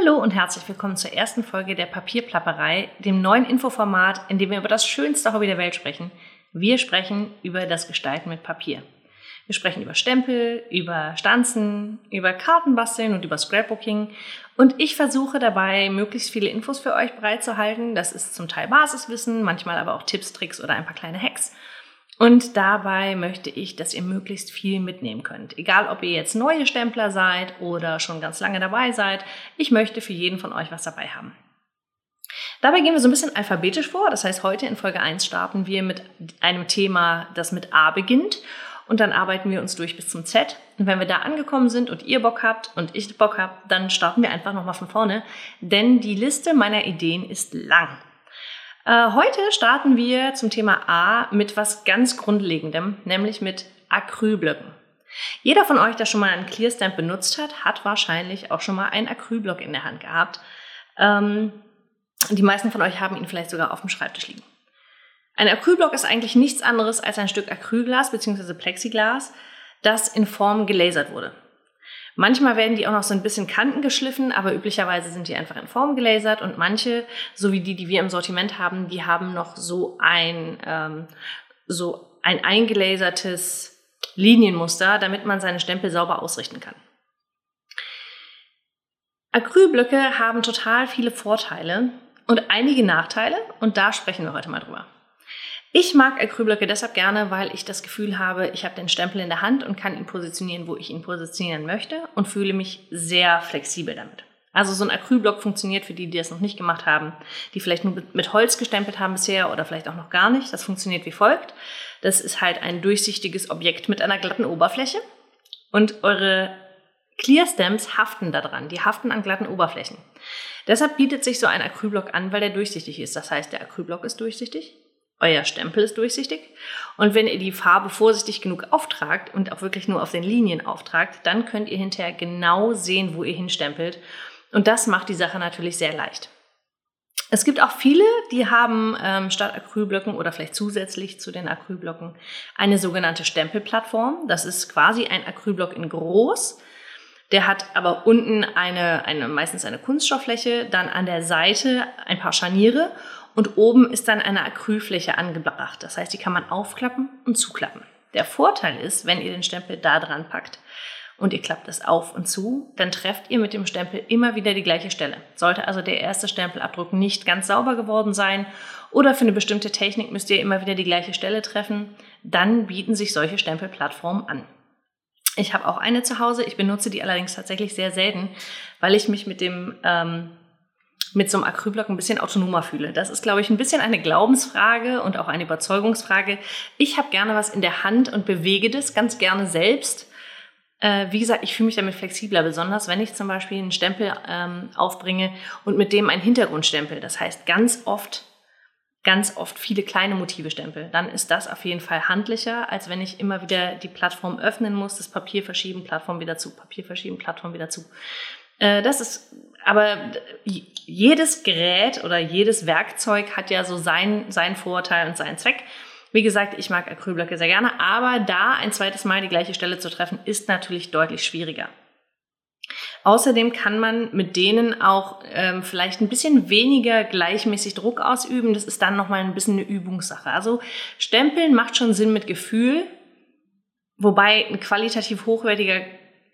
Hallo und herzlich willkommen zur ersten Folge der Papierplapperei, dem neuen Infoformat, in dem wir über das schönste Hobby der Welt sprechen. Wir sprechen über das Gestalten mit Papier. Wir sprechen über Stempel, über Stanzen, über Kartenbasteln und über Scrapbooking. Und ich versuche dabei, möglichst viele Infos für euch bereitzuhalten. Das ist zum Teil Basiswissen, manchmal aber auch Tipps, Tricks oder ein paar kleine Hacks. Und dabei möchte ich, dass ihr möglichst viel mitnehmen könnt. Egal, ob ihr jetzt neue Stempler seid oder schon ganz lange dabei seid. Ich möchte für jeden von euch was dabei haben. Dabei gehen wir so ein bisschen alphabetisch vor. Das heißt, heute in Folge 1 starten wir mit einem Thema, das mit A beginnt. Und dann arbeiten wir uns durch bis zum Z. Und wenn wir da angekommen sind und ihr Bock habt und ich Bock habt, dann starten wir einfach nochmal von vorne. Denn die Liste meiner Ideen ist lang. Äh, heute starten wir zum Thema A mit was ganz Grundlegendem, nämlich mit Acrylblöcken. Jeder von euch, der schon mal einen Clearstamp benutzt hat, hat wahrscheinlich auch schon mal einen Acrylblock in der Hand gehabt. Ähm, die meisten von euch haben ihn vielleicht sogar auf dem Schreibtisch liegen. Ein Acrylblock ist eigentlich nichts anderes als ein Stück Acrylglas bzw. Plexiglas, das in Form gelasert wurde. Manchmal werden die auch noch so ein bisschen Kanten geschliffen, aber üblicherweise sind die einfach in Form gelasert und manche, so wie die, die wir im Sortiment haben, die haben noch so ein, ähm, so ein eingelasertes Linienmuster, damit man seine Stempel sauber ausrichten kann. Acrylblöcke haben total viele Vorteile und einige Nachteile und da sprechen wir heute mal drüber. Ich mag Acrylblöcke deshalb gerne, weil ich das Gefühl habe, ich habe den Stempel in der Hand und kann ihn positionieren, wo ich ihn positionieren möchte und fühle mich sehr flexibel damit. Also so ein Acrylblock funktioniert für die, die das noch nicht gemacht haben, die vielleicht nur mit Holz gestempelt haben bisher oder vielleicht auch noch gar nicht. Das funktioniert wie folgt. Das ist halt ein durchsichtiges Objekt mit einer glatten Oberfläche und eure Clear Stamps haften daran. Die haften an glatten Oberflächen. Deshalb bietet sich so ein Acrylblock an, weil der durchsichtig ist. Das heißt, der Acrylblock ist durchsichtig euer Stempel ist durchsichtig. Und wenn ihr die Farbe vorsichtig genug auftragt und auch wirklich nur auf den Linien auftragt, dann könnt ihr hinterher genau sehen, wo ihr hinstempelt. Und das macht die Sache natürlich sehr leicht. Es gibt auch viele, die haben ähm, statt Acrylblöcken oder vielleicht zusätzlich zu den Acrylblöcken eine sogenannte Stempelplattform. Das ist quasi ein Acrylblock in groß. Der hat aber unten eine, eine, meistens eine Kunststofffläche, dann an der Seite ein paar Scharniere und oben ist dann eine Acrylfläche angebracht. Das heißt, die kann man aufklappen und zuklappen. Der Vorteil ist, wenn ihr den Stempel da dran packt und ihr klappt es auf und zu, dann trefft ihr mit dem Stempel immer wieder die gleiche Stelle. Sollte also der erste Stempelabdruck nicht ganz sauber geworden sein oder für eine bestimmte Technik müsst ihr immer wieder die gleiche Stelle treffen, dann bieten sich solche Stempelplattformen an. Ich habe auch eine zu Hause, ich benutze die allerdings tatsächlich sehr selten, weil ich mich mit dem ähm, mit so einem Acrylblock ein bisschen autonomer fühle. Das ist, glaube ich, ein bisschen eine Glaubensfrage und auch eine Überzeugungsfrage. Ich habe gerne was in der Hand und bewege das ganz gerne selbst. Äh, wie gesagt, ich fühle mich damit flexibler, besonders wenn ich zum Beispiel einen Stempel ähm, aufbringe und mit dem einen Hintergrundstempel. Das heißt, ganz oft ganz oft viele kleine Motive stempel, dann ist das auf jeden Fall handlicher, als wenn ich immer wieder die Plattform öffnen muss, das Papier verschieben, Plattform wieder zu, Papier verschieben, Plattform wieder zu. Äh, das ist, aber jedes Gerät oder jedes Werkzeug hat ja so seinen, seinen Vorteil und seinen Zweck. Wie gesagt, ich mag Acrylblöcke sehr gerne, aber da ein zweites Mal die gleiche Stelle zu treffen, ist natürlich deutlich schwieriger. Außerdem kann man mit denen auch ähm, vielleicht ein bisschen weniger gleichmäßig Druck ausüben. Das ist dann nochmal ein bisschen eine Übungssache. Also Stempeln macht schon Sinn mit Gefühl, wobei ein qualitativ hochwertiger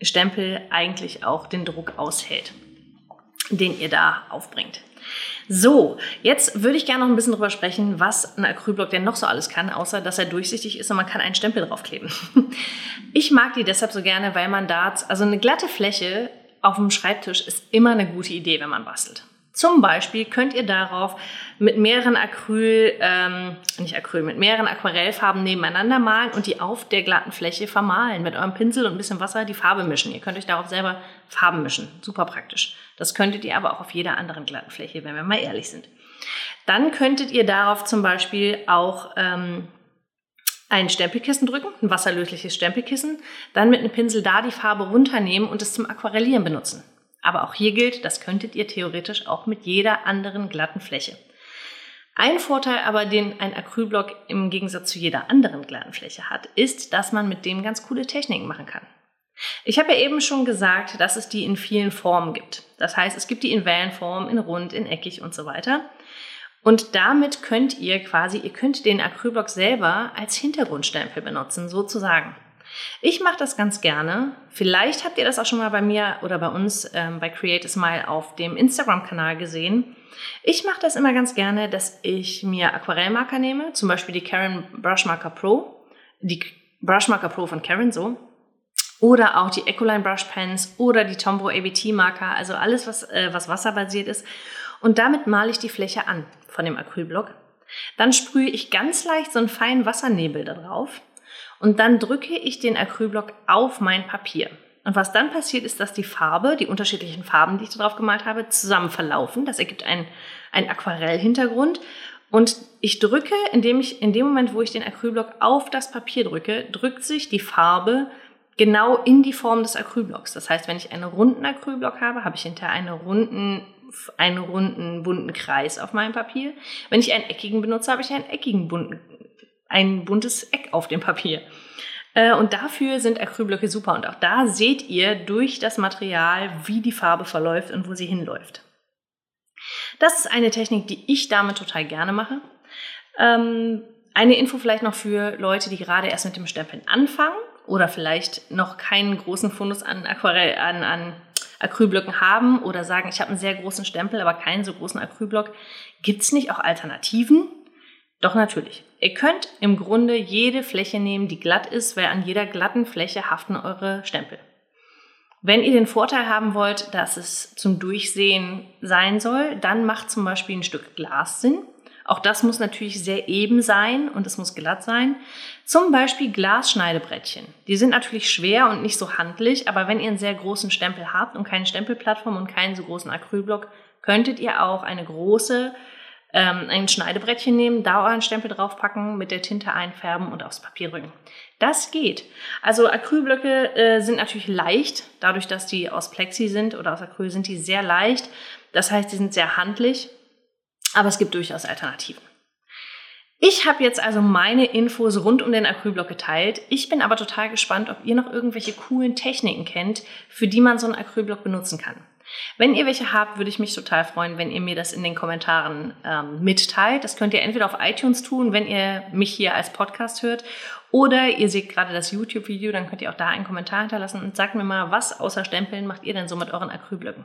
Stempel eigentlich auch den Druck aushält, den ihr da aufbringt. So, jetzt würde ich gerne noch ein bisschen drüber sprechen, was ein Acrylblock denn noch so alles kann, außer dass er durchsichtig ist und man kann einen Stempel draufkleben. Ich mag die deshalb so gerne, weil man da, also eine glatte Fläche auf dem Schreibtisch ist immer eine gute Idee, wenn man bastelt. Zum Beispiel könnt ihr darauf mit mehreren Acryl, ähm, nicht Acryl, mit mehreren Aquarellfarben nebeneinander malen und die auf der glatten Fläche vermalen. Mit eurem Pinsel und ein bisschen Wasser die Farbe mischen. Ihr könnt euch darauf selber Farben mischen. Super praktisch. Das könntet ihr aber auch auf jeder anderen glatten Fläche, wenn wir mal ehrlich sind. Dann könntet ihr darauf zum Beispiel auch ähm, ein Stempelkissen drücken, ein wasserlösliches Stempelkissen, dann mit einem Pinsel da die Farbe runternehmen und es zum Aquarellieren benutzen. Aber auch hier gilt, das könntet ihr theoretisch auch mit jeder anderen glatten Fläche. Ein Vorteil aber, den ein Acrylblock im Gegensatz zu jeder anderen glatten Fläche hat, ist, dass man mit dem ganz coole Techniken machen kann. Ich habe ja eben schon gesagt, dass es die in vielen Formen gibt. Das heißt, es gibt die in Wellenform, in rund, in eckig und so weiter. Und damit könnt ihr quasi, ihr könnt den Acrylblock selber als Hintergrundstempel benutzen, sozusagen. Ich mache das ganz gerne. Vielleicht habt ihr das auch schon mal bei mir oder bei uns ähm, bei Create a Smile auf dem Instagram-Kanal gesehen. Ich mache das immer ganz gerne, dass ich mir Aquarellmarker nehme, zum Beispiel die Karen Brushmarker Pro, die Brushmarker Pro von Karen so, oder auch die Ecoline Brush Pens oder die Tombow ABT Marker, also alles, was, äh, was wasserbasiert ist. Und damit male ich die Fläche an von dem Acrylblock. Dann sprühe ich ganz leicht so einen feinen Wassernebel da drauf und dann drücke ich den Acrylblock auf mein Papier. Und was dann passiert, ist, dass die Farbe, die unterschiedlichen Farben, die ich da drauf gemalt habe, zusammen verlaufen. Das ergibt einen, einen Aquarellhintergrund. Und ich drücke, indem ich, in dem Moment, wo ich den Acrylblock auf das Papier drücke, drückt sich die Farbe genau in die Form des Acrylblocks. Das heißt, wenn ich einen runden Acrylblock habe, habe ich hinterher einen runden, einen runden bunten Kreis auf meinem Papier. Wenn ich einen eckigen benutze, habe ich einen eckigen bunten, ein buntes Eck auf dem Papier. Äh, und dafür sind Acrylblöcke super. Und auch da seht ihr durch das Material, wie die Farbe verläuft und wo sie hinläuft. Das ist eine Technik, die ich damit total gerne mache. Ähm, eine Info vielleicht noch für Leute, die gerade erst mit dem Stempeln anfangen oder vielleicht noch keinen großen Fundus an Aquarell, an, an Acrylblöcken haben oder sagen, ich habe einen sehr großen Stempel, aber keinen so großen Acrylblock. Gibt es nicht auch Alternativen? Doch natürlich. Ihr könnt im Grunde jede Fläche nehmen, die glatt ist, weil an jeder glatten Fläche haften eure Stempel. Wenn ihr den Vorteil haben wollt, dass es zum Durchsehen sein soll, dann macht zum Beispiel ein Stück Glas Sinn. Auch das muss natürlich sehr eben sein und es muss glatt sein. Zum Beispiel Glasschneidebrettchen. Die sind natürlich schwer und nicht so handlich, aber wenn ihr einen sehr großen Stempel habt und keine Stempelplattform und keinen so großen Acrylblock, könntet ihr auch eine große ähm, ein Schneidebrettchen nehmen, da euren Stempel draufpacken, mit der Tinte einfärben und aufs Papier drücken. Das geht. Also Acrylblöcke äh, sind natürlich leicht, dadurch, dass die aus Plexi sind oder aus Acryl sind die sehr leicht. Das heißt, die sind sehr handlich aber es gibt durchaus Alternativen. Ich habe jetzt also meine Infos rund um den Acrylblock geteilt. Ich bin aber total gespannt, ob ihr noch irgendwelche coolen Techniken kennt, für die man so einen Acrylblock benutzen kann. Wenn ihr welche habt, würde ich mich total freuen, wenn ihr mir das in den Kommentaren ähm, mitteilt. Das könnt ihr entweder auf iTunes tun, wenn ihr mich hier als Podcast hört, oder ihr seht gerade das YouTube-Video, dann könnt ihr auch da einen Kommentar hinterlassen und sagt mir mal, was außer Stempeln macht ihr denn so mit euren Acrylblöcken?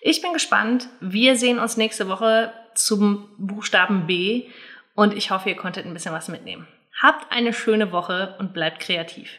Ich bin gespannt. Wir sehen uns nächste Woche zum Buchstaben B und ich hoffe, ihr konntet ein bisschen was mitnehmen. Habt eine schöne Woche und bleibt kreativ.